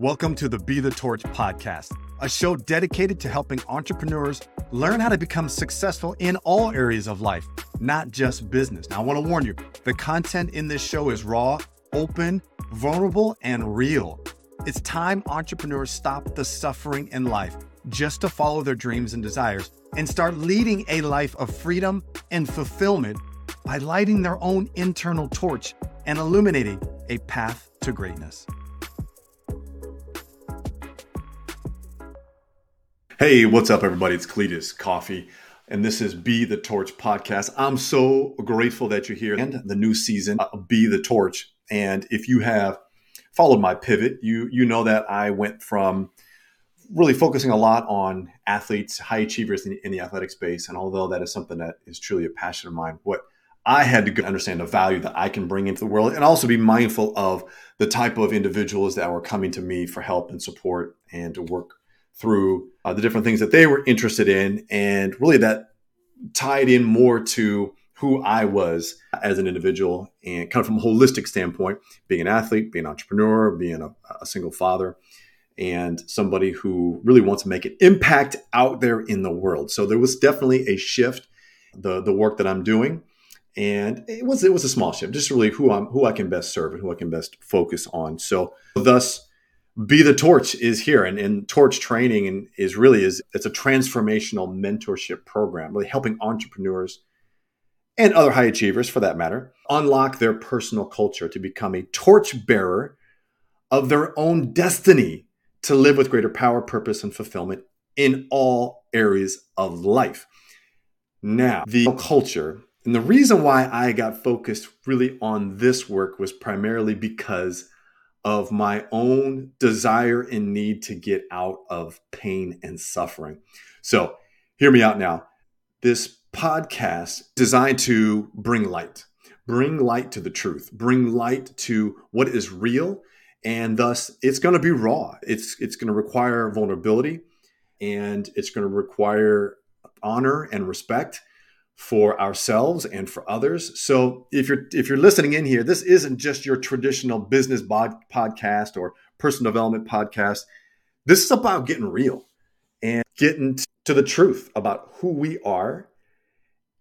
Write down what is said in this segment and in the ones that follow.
Welcome to the Be the Torch podcast, a show dedicated to helping entrepreneurs learn how to become successful in all areas of life, not just business. Now, I want to warn you the content in this show is raw, open, vulnerable, and real. It's time entrepreneurs stop the suffering in life just to follow their dreams and desires and start leading a life of freedom and fulfillment by lighting their own internal torch and illuminating a path to greatness. Hey, what's up, everybody? It's Cletus Coffey, and this is Be the Torch podcast. I'm so grateful that you're here and the new season of Be the Torch. And if you have followed my pivot, you you know that I went from really focusing a lot on athletes, high achievers in, in the athletic space. And although that is something that is truly a passion of mine, what I had to understand the value that I can bring into the world and also be mindful of the type of individuals that were coming to me for help and support and to work through uh, the different things that they were interested in. And really that tied in more to who I was as an individual and kind of from a holistic standpoint, being an athlete, being an entrepreneur, being a, a single father, and somebody who really wants to make an impact out there in the world. So there was definitely a shift, the the work that I'm doing. And it was it was a small shift, just really who I'm who I can best serve and who I can best focus on. So thus be the torch is here and, and torch training and is really is it's a transformational mentorship program really helping entrepreneurs and other high achievers for that matter unlock their personal culture to become a torch bearer of their own destiny to live with greater power purpose and fulfillment in all areas of life. Now the culture and the reason why i got focused really on this work was primarily because of my own desire and need to get out of pain and suffering. So, hear me out now. This podcast designed to bring light, bring light to the truth, bring light to what is real, and thus it's going to be raw. It's it's going to require vulnerability, and it's going to require honor and respect for ourselves and for others. So if you're if you're listening in here, this isn't just your traditional business bod- podcast or personal development podcast. This is about getting real and getting to the truth about who we are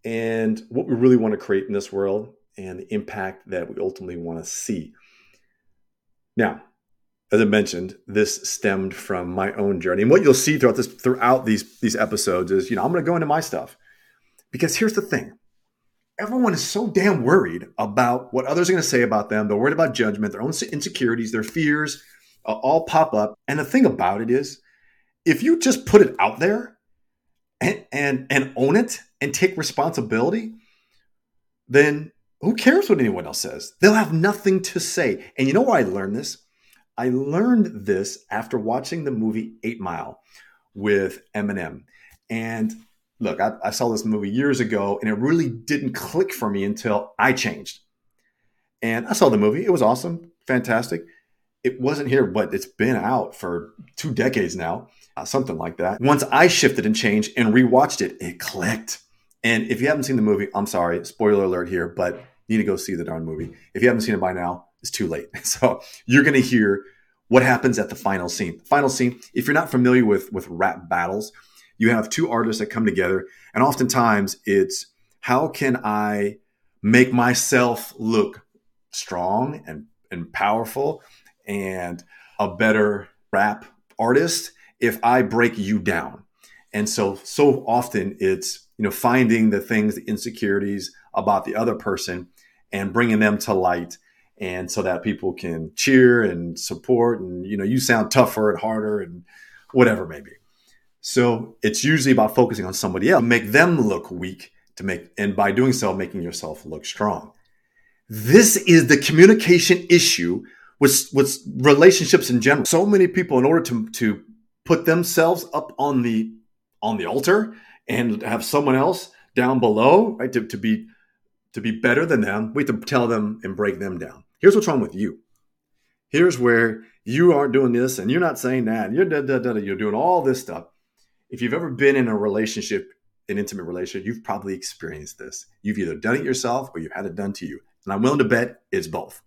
and what we really want to create in this world and the impact that we ultimately want to see. Now, as I mentioned, this stemmed from my own journey. And what you'll see throughout this throughout these these episodes is, you know, I'm going to go into my stuff because here's the thing everyone is so damn worried about what others are going to say about them. They're worried about judgment, their own insecurities, their fears uh, all pop up. And the thing about it is, if you just put it out there and, and, and own it and take responsibility, then who cares what anyone else says? They'll have nothing to say. And you know why I learned this? I learned this after watching the movie Eight Mile with Eminem. And look, I, I, saw this movie years ago and it really didn't click for me until I changed. And I saw the movie. It was awesome, fantastic. It wasn't here, but it's been out for two decades now, uh, something like that. Once I shifted and changed and rewatched it, it clicked. And if you haven't seen the movie, I'm sorry, spoiler alert here, but you need to go see the darn movie. If you haven't seen it by now, it's too late. So you're going to hear what happens at the final scene. The final scene, if you're not familiar with, with rap battles, you have two artists that come together, and oftentimes it's how can I make myself look strong and, and powerful and a better rap artist if I break you down. And so, so often it's, you know, finding the things, the insecurities about the other person and bringing them to light. And so that people can cheer and support and, you know, you sound tougher and harder and whatever maybe. So it's usually about focusing on somebody else, make them look weak to make, and by doing so, making yourself look strong. This is the communication issue with, with relationships in general. So many people, in order to, to put themselves up on the, on the altar and have someone else down below, right, to, to be, to be better than them, we have to tell them and break them down. Here's what's wrong with you. Here's where you aren't doing this and you're not saying that. You're, da, da, da, you're doing all this stuff if you've ever been in a relationship, an intimate relationship, you've probably experienced this. You've either done it yourself or you've had it done to you. And I'm willing to bet it's both.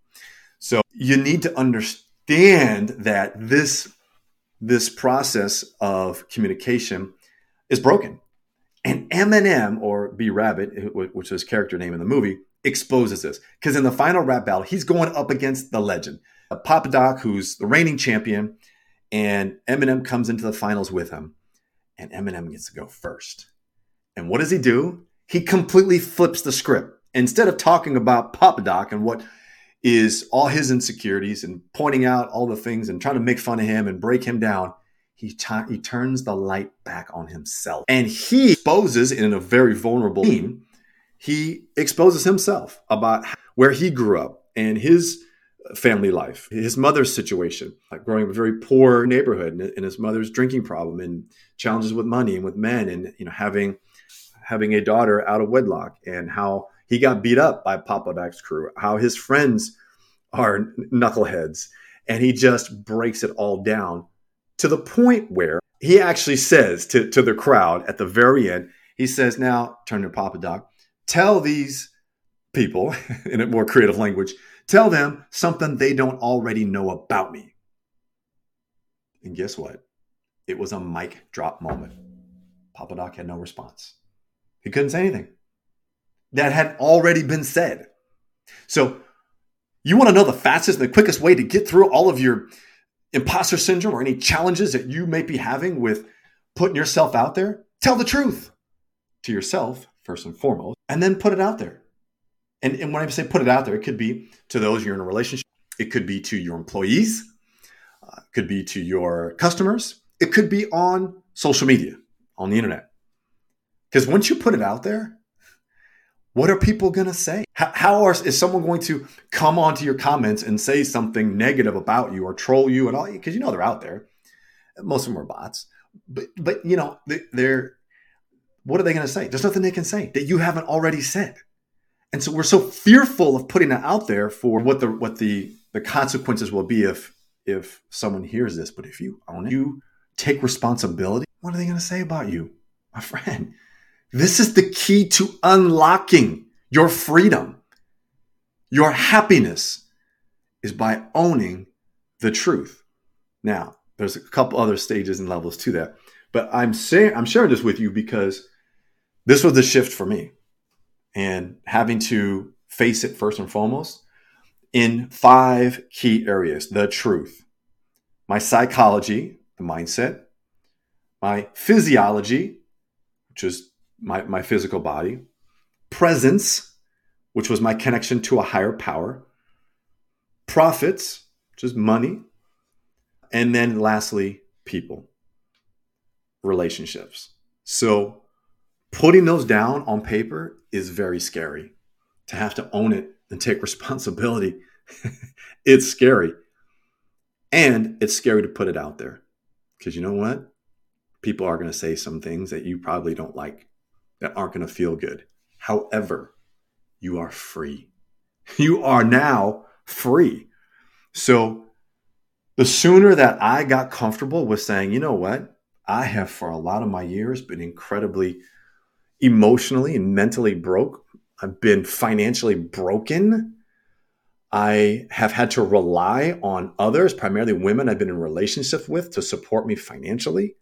So you need to understand that this this process of communication is broken. And Eminem, or B Rabbit, which is his character name in the movie, exposes this. Because in the final rap battle, he's going up against the legend, Papa Doc, who's the reigning champion, and Eminem comes into the finals with him, and Eminem gets to go first. And what does he do? He completely flips the script. Instead of talking about Papa Doc and what is all his insecurities and pointing out all the things and trying to make fun of him and break him down, he, t- he turns the light back on himself. And he exposes in a very vulnerable scene, he exposes himself about where he grew up and his family life, his mother's situation, like growing up in a very poor neighborhood and his mother's drinking problem and challenges with money and with men and, you know, having, having a daughter out of wedlock and how he got beat up by Papa Doc's crew, how his friends are knuckleheads. And he just breaks it all down to the point where he actually says to, to the crowd at the very end, he says, Now, turn to Papa Doc, tell these people in a more creative language, tell them something they don't already know about me. And guess what? It was a mic drop moment. Papa Doc had no response. He couldn't say anything that had already been said. So, you want to know the fastest and the quickest way to get through all of your imposter syndrome or any challenges that you may be having with putting yourself out there? Tell the truth to yourself, first and foremost, and then put it out there. And, and when I say put it out there, it could be to those you're in a relationship, it could be to your employees, uh, it could be to your customers, it could be on social media, on the internet. Because once you put it out there, what are people going to say? How, how are, is someone going to come onto your comments and say something negative about you or troll you and all? Because you know they're out there. Most of them are bots, but but you know they're. What are they going to say? There's nothing they can say that you haven't already said, and so we're so fearful of putting it out there for what the what the the consequences will be if if someone hears this. But if you own it, you take responsibility. What are they going to say about you, my friend? This is the key to unlocking your freedom. Your happiness is by owning the truth. Now, there's a couple other stages and levels to that, but I'm saying I'm sharing this with you because this was the shift for me and having to face it first and foremost in five key areas the truth, my psychology, the mindset, my physiology, which is my, my physical body, presence, which was my connection to a higher power, profits, which is money, and then lastly, people, relationships. So putting those down on paper is very scary. To have to own it and take responsibility, it's scary. And it's scary to put it out there because you know what? People are going to say some things that you probably don't like that aren't going to feel good. However, you are free. You are now free. So the sooner that I got comfortable with saying, you know what, I have for a lot of my years been incredibly emotionally and mentally broke. I've been financially broken. I have had to rely on others, primarily women I've been in relationships with, to support me financially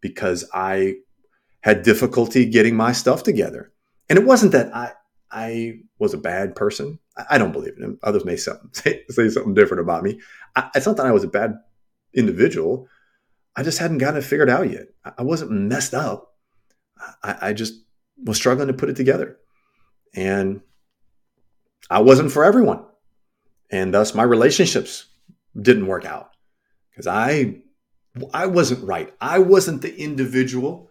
because I had difficulty getting my stuff together. And it wasn't that I I was a bad person. I, don't believe it. Others may say, say something different about me. I, it's not that I was a bad individual. I just hadn't gotten it figured out yet. I wasn't messed up. I, I just was struggling to put it together. And I wasn't for everyone. And thus my relationships didn't work out because I I wasn't right. I wasn't the individual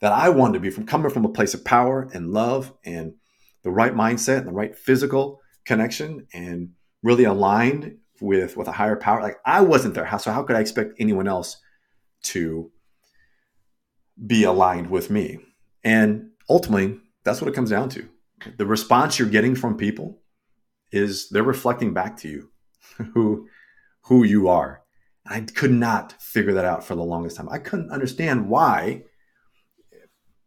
that I wanted to be from coming from a place of power and love and the right mindset and the right physical connection and really aligned with with a higher power. Like I wasn't there. So how could I expect anyone else to be aligned with me? And ultimately, that's what it comes down to. The response you're getting from people is they're reflecting back to you who who you are. I could not figure that out for the longest time. I couldn't understand why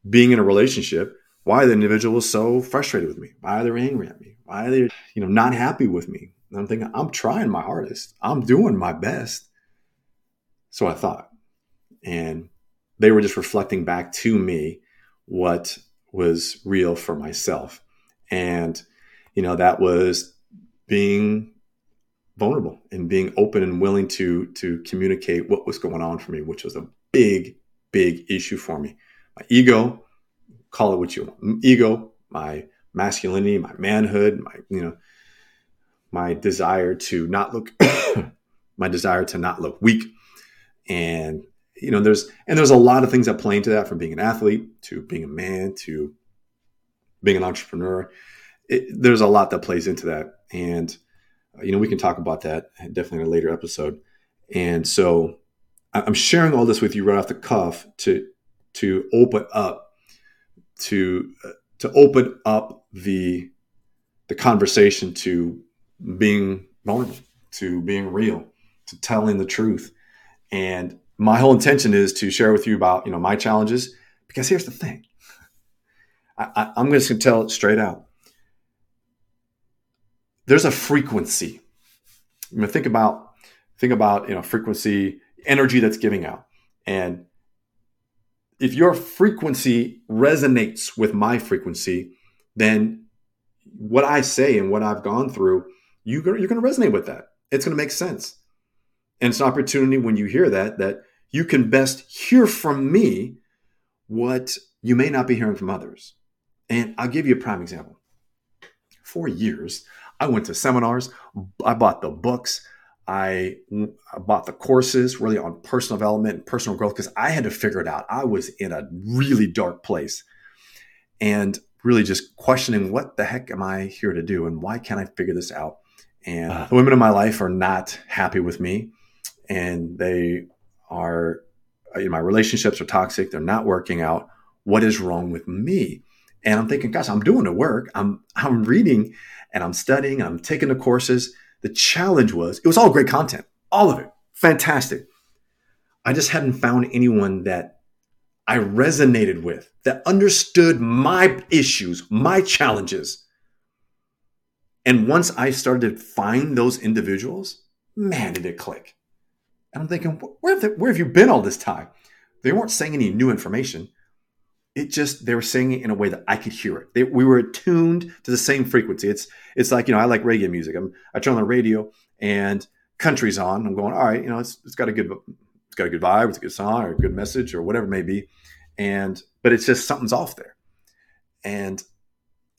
being in a relationship, why the individual was so frustrated with me, why they're angry at me, why they're you know not happy with me. And I'm thinking, I'm trying my hardest. I'm doing my best. So I thought. And they were just reflecting back to me what was real for myself. And, you know, that was being vulnerable and being open and willing to to communicate what was going on for me, which was a big, big issue for me. My ego, call it what you want. Ego, my masculinity, my manhood, my, you know, my desire to not look my desire to not look weak. And you know, there's and there's a lot of things that play into that from being an athlete to being a man to being an entrepreneur. It, there's a lot that plays into that. And uh, you know, we can talk about that definitely in a later episode. And so I'm sharing all this with you right off the cuff to to open up to uh, to open up the the conversation to being vulnerable, to being real, to telling the truth. And my whole intention is to share with you about you know my challenges because here's the thing. I, am going to tell it straight out. There's a frequency. I mean, think about think about you know frequency energy that's giving out. And if your frequency resonates with my frequency then what i say and what i've gone through you, you're going to resonate with that. It's going to make sense. And it's an opportunity when you hear that that you can best hear from me what you may not be hearing from others. And I'll give you a prime example. For years, I went to seminars, I bought the books, I, I bought the courses really on personal development and personal growth because I had to figure it out. I was in a really dark place and really just questioning what the heck am I here to do and why can't I figure this out? And uh, the women in my life are not happy with me and they are you know, my relationships are toxic they're not working out what is wrong with me? And i'm thinking gosh i'm doing the work. I'm i'm reading and i'm studying i'm taking the courses. The challenge was it was all great content all of it fantastic. I just hadn't found anyone that i resonated with that understood my issues my challenges. And once i started to find those individuals man did it click and I'm thinking, where have, they, where have you been all this time? They weren't saying any new information. It just they were saying it in a way that I could hear it. They, we were attuned to the same frequency. It's it's like you know I like reggae music. I'm, I turn on the radio and country's on. I'm going all right. You know it's, it's got a good it's got a good vibe. It's a good song or a good message or whatever it may be. And but it's just something's off there, and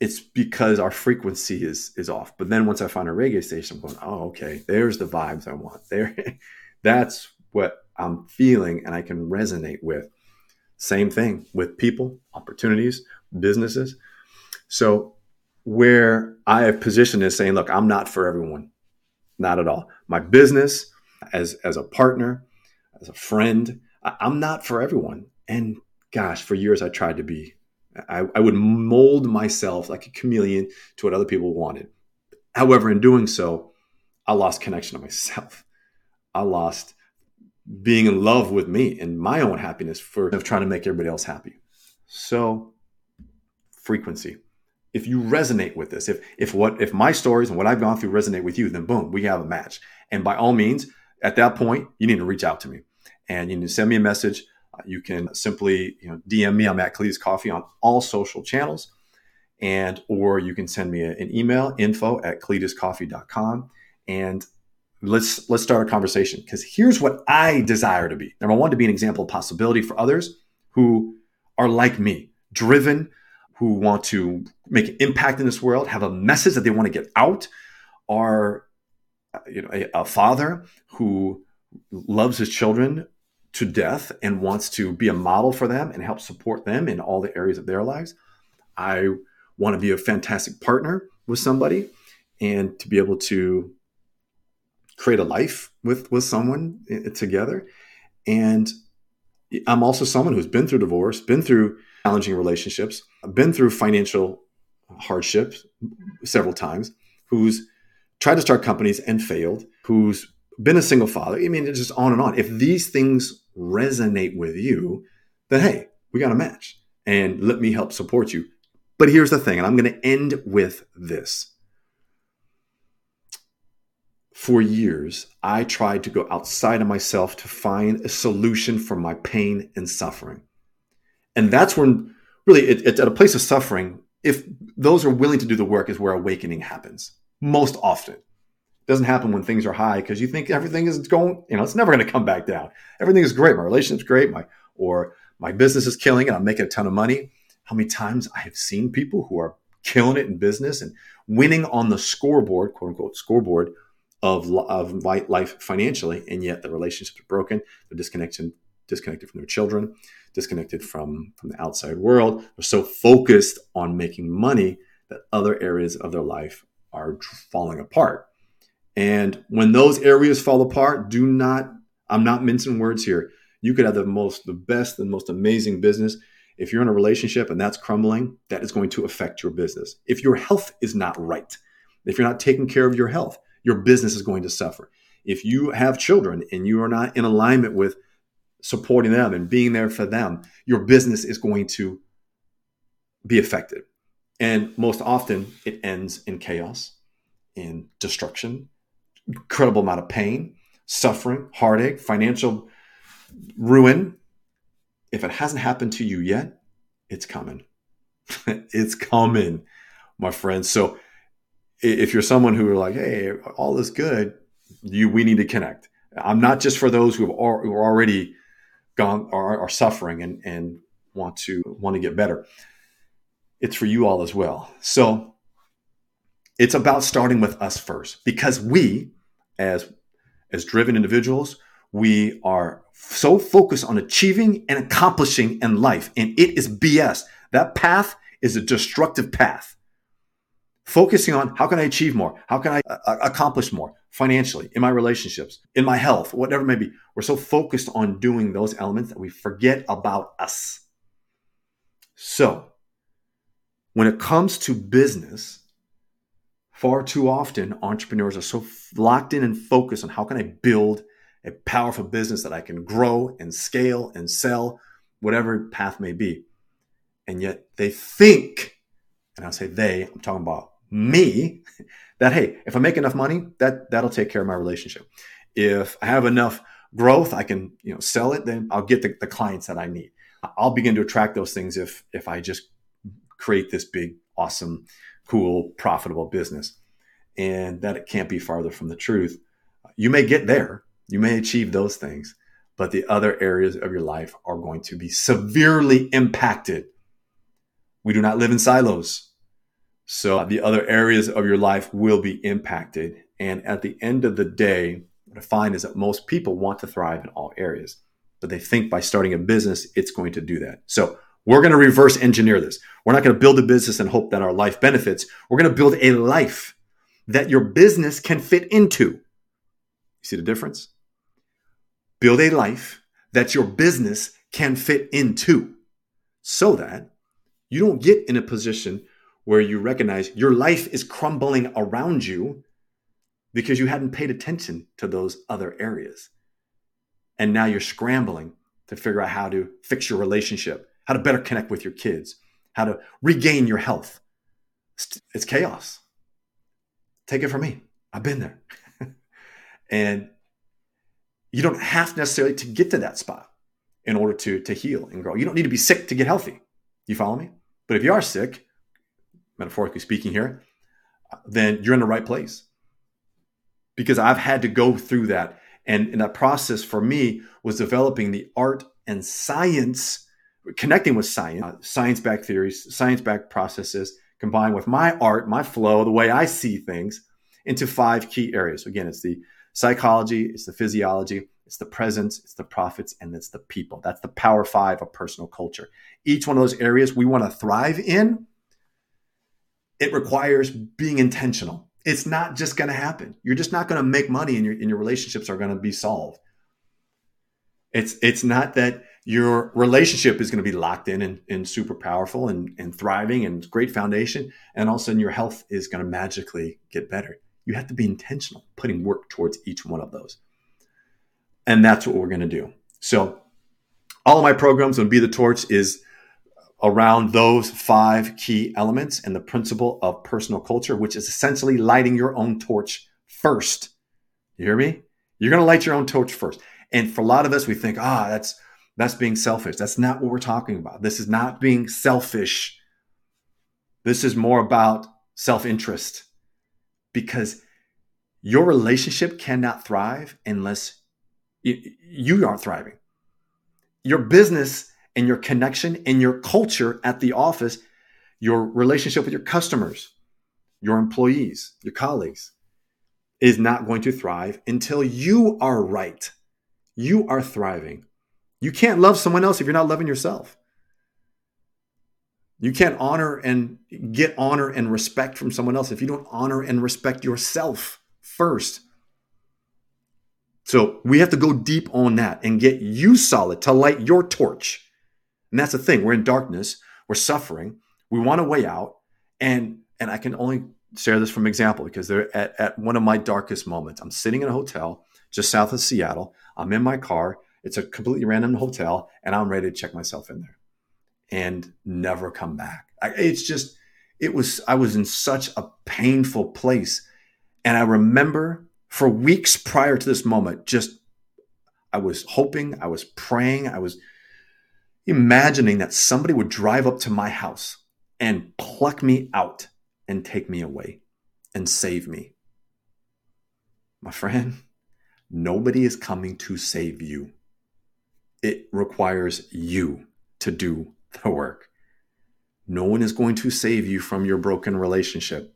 it's because our frequency is is off. But then once I find a reggae station, I'm going, oh okay, there's the vibes I want. There That's what I'm feeling and I can resonate with. Same thing with people, opportunities, businesses. So, where I have positioned is saying, look, I'm not for everyone, not at all. My business, as, as a partner, as a friend, I'm not for everyone. And gosh, for years I tried to be. I, I would mold myself like a chameleon to what other people wanted. However, in doing so, I lost connection to myself. I lost being in love with me and my own happiness for of trying to make everybody else happy. So frequency. If you resonate with this, if if what if my stories and what I've gone through resonate with you, then boom, we have a match. And by all means, at that point, you need to reach out to me and you need to send me a message. You can simply you know DM me. I'm at Cletus Coffey on all social channels, and or you can send me a, an email info at cletuscoffey.com and let's let's start a conversation because here's what I desire to be. Number one, to be an example of possibility for others who are like me, driven, who want to make an impact in this world, have a message that they want to get out, are uh, you know a, a father who loves his children to death and wants to be a model for them and help support them in all the areas of their lives. I want to be a fantastic partner with somebody and to be able to create a life with with someone eh, together. And i'm also someone who's been through divorce been through challenging relationships been through financial hardships several times who's tried to start companies and failed who's been a single father. I mean it's just on and on. If these things resonate with you then hey we got a match and let me help support you. But here's the thing and i'm going to end with this for years, I tried to go outside of myself to find a solution for my pain and suffering. And that's when, really, it, it's at a place of suffering. If those are willing to do the work, is where awakening happens most often. It doesn't happen when things are high because you think everything is going, you know, it's never going to come back down. Everything is great. My relationship's great. My or my business is killing it. I'm making a ton of money. How many times I have seen people who are killing it in business and winning on the scoreboard, quote unquote scoreboard of, of life financially, and yet the relationships are broken. They're disconnected, disconnected from their children, disconnected from, from the outside world. They're so focused on making money that other areas of their life are falling apart. And when those areas fall apart, do not, I'm not mincing words here. You could have the most, the best, and most amazing business. If you're in a relationship and that's crumbling, that is going to affect your business. If your health is not right, if you're not taking care of your health, your business is going to suffer. If you have children and you are not in alignment with supporting them and being there for them, your business is going to be affected. And most often it ends in chaos, in destruction, incredible amount of pain, suffering, heartache, financial ruin. If it hasn't happened to you yet, it's coming. it's coming, my friends. So if you're someone who are like, hey, all is good, you we need to connect. I'm not just for those who, have, who are already gone are, are suffering and, and want to want to get better. It's for you all as well. So it's about starting with us first because we, as as driven individuals, we are so focused on achieving and accomplishing in life, and it is BS. That path is a destructive path focusing on how can I achieve more? How can I uh, accomplish more financially, in my relationships, in my health, whatever it may be. We're so focused on doing those elements that we forget about us. So, when it comes to business, far too often entrepreneurs are so locked in and focused on how can I build a powerful business that I can grow and scale and sell, whatever path may be. And yet they think, and I say they, I'm talking about me that hey if i make enough money that that'll take care of my relationship. If i have enough growth i can you know sell it then i'll get the, the clients that i need. I'll begin to attract those things if if i just create this big awesome cool profitable business. And that it can't be farther from the truth. You may get there. You may achieve those things but the other areas of your life are going to be severely impacted. We do not live in silos so uh, the other areas of your life will be impacted. And at the end of the day, what I find is that most people want to thrive in all areas, but they think by starting a business, it's going to do that. So we're going to reverse engineer this. We're not going to build a business and hope that our life benefits. We're going to build a life that your business can fit into. You see the difference? Build a life that your business can fit into so that you don't get in a position where you recognize your life is crumbling around you because you hadn't paid attention to those other areas. And now you're scrambling to figure out how to fix your relationship, how to better connect with your kids, how to regain your health. It's chaos. Take it from me. I've been there. and you don't have necessarily to get to that spot in order to, to heal and grow. You don't need to be sick to get healthy. You follow me? But if you are sick, metaphorically speaking here, then you're in the right place. Because I've had to go through that. And, and that process for me was developing the art and science, connecting with science, uh, science backed theories, science backed processes, combined with my art, my flow, the way I see things into five key areas. Again, it's the psychology, it's the physiology, it's the presence, it's the profits, and it's the people. That's the power five of personal culture. Each one of those areas we want to thrive in it requires being intentional. It's not just going to happen. You're just not going to make money and your, and your relationships are going to be solved. It's, it's not that your relationship is going to be locked in and, and super powerful and, and thriving and great foundation. And all of a sudden your health is going to magically get better. You have to be intentional, putting work towards each one of those. And that's what we're going to do. So all of my programs on Be the Torch is around those five key elements and the principle of personal culture, which is essentially lighting your own torch first You hear me? You're going to light your own torch first. And for a lot of us, we think, ah, that's that's being selfish. That's not what we're talking about. This is not being selfish. This is more about self-interest because your relationship cannot thrive unless you aren't thriving. Your business and your connection and your culture at the office, your relationship with your customers, your employees, your colleagues is not going to thrive until you are right. You are thriving. You can't love someone else if you're not loving yourself. You can't honor and get honor and respect from someone else if you don't honor and respect yourself first. So we have to go deep on that and get you solid to light your torch. And that's the thing. We're in darkness. We're suffering. We want a way out. And and I can only share this from example because they're at, at one of my darkest moments. I'm sitting in a hotel just south of Seattle. I'm in my car. It's a completely random hotel, and I'm ready to check myself in there and never come back. I, it's just, it was, I was in such a painful place. And I remember for weeks prior to this moment, just, I was hoping, I was praying, I was imagining that somebody would drive up to my house and pluck me out and take me away and save me. My friend, nobody is coming to save you. It requires you to do the work. No one is going to save you from your broken relationship.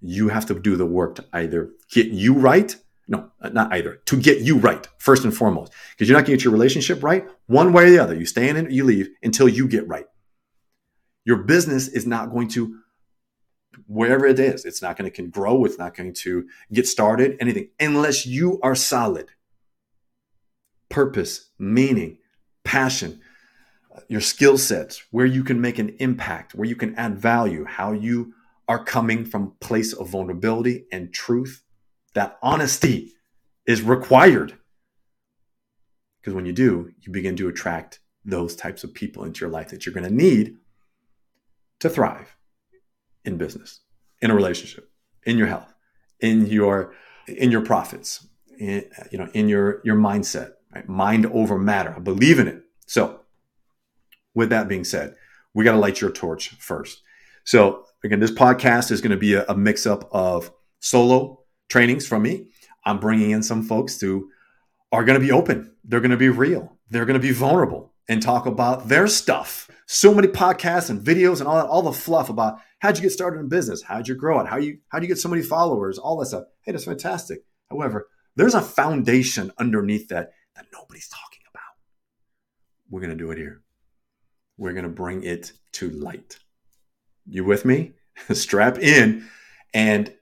You have to do the work to either get you right. No, not either. To get you right, first and foremost. Because you're not going to get your relationship right one way or the other. You stay in it, you leave until you get right. Your business is not going to wherever it is. It's not going to can grow. It's not going to get started, anything, unless you are solid. Purpose, meaning, passion, uh, your skill sets, where you can make an impact, where you can add value, how you are coming from place of vulnerability and truth. That honesty is required. Because when you do, you begin to attract those types of people into your life that you're going to need to thrive in business, in a relationship, in your health, in your in your profits, in, you know, in your your mindset, right? Mind over matter. I believe in it. So, with that being said, we got to light your torch first. So, again, this podcast is going to be a, a mix up of solo trainings from me. I'm bringing in some folks who are going to be open. They're going to be real. They're going to be vulnerable and talk about their stuff. So many podcasts and videos and all that, all the fluff about How'd you get started in business? How'd you grow it? How you how do you get so many followers? All that stuff. Hey, that's fantastic. However, there's a foundation underneath that that nobody's talking about. We're gonna do it here. We're gonna bring it to light. You with me? Strap in and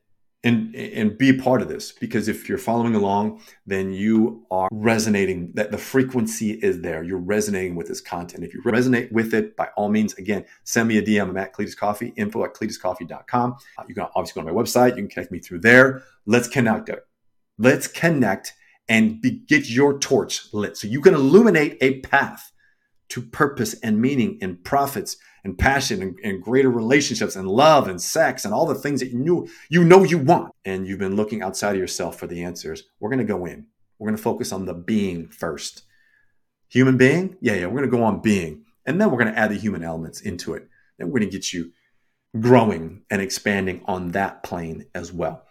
and and be part of this because if you're following along then you are resonating that the frequency is there. You're resonating with this content. If you resonate with it by all means again send me a dm at cletus coffey info at cletuscoffey.com uh, you can obviously go to my website. You can connect me through there. Let's connect let's connect and be, get your torch lit. So you can illuminate a path to purpose and meaning and profits and passion and, and, greater relationships and love and sex and all the things that you knew you know you want. And you've been looking outside of yourself for the answers. We're going to go in. We're going to focus on the being first. Human being? Yeah yeah we're going to go on being. And then we're going to add the human elements into it. Then we're going to get you growing and expanding on that plane as well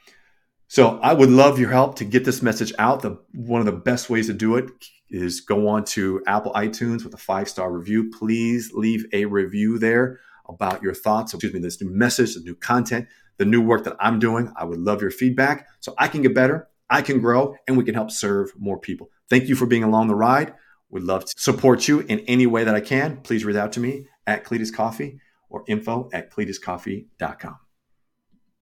so I would love your help to get this message out. The one of the best ways to do it is go on to Apple iTunes with a five star review. Please leave a review there about your thoughts. Excuse me, this new message, the new content, the new work that I'm doing. I would love your feedback so I can get better, I can grow, and we can help serve more people. Thank you for being along the ride. Would love to support you in any way that I can. Please reach out to me at Cletus Coffey or info at cletuscoffey.com.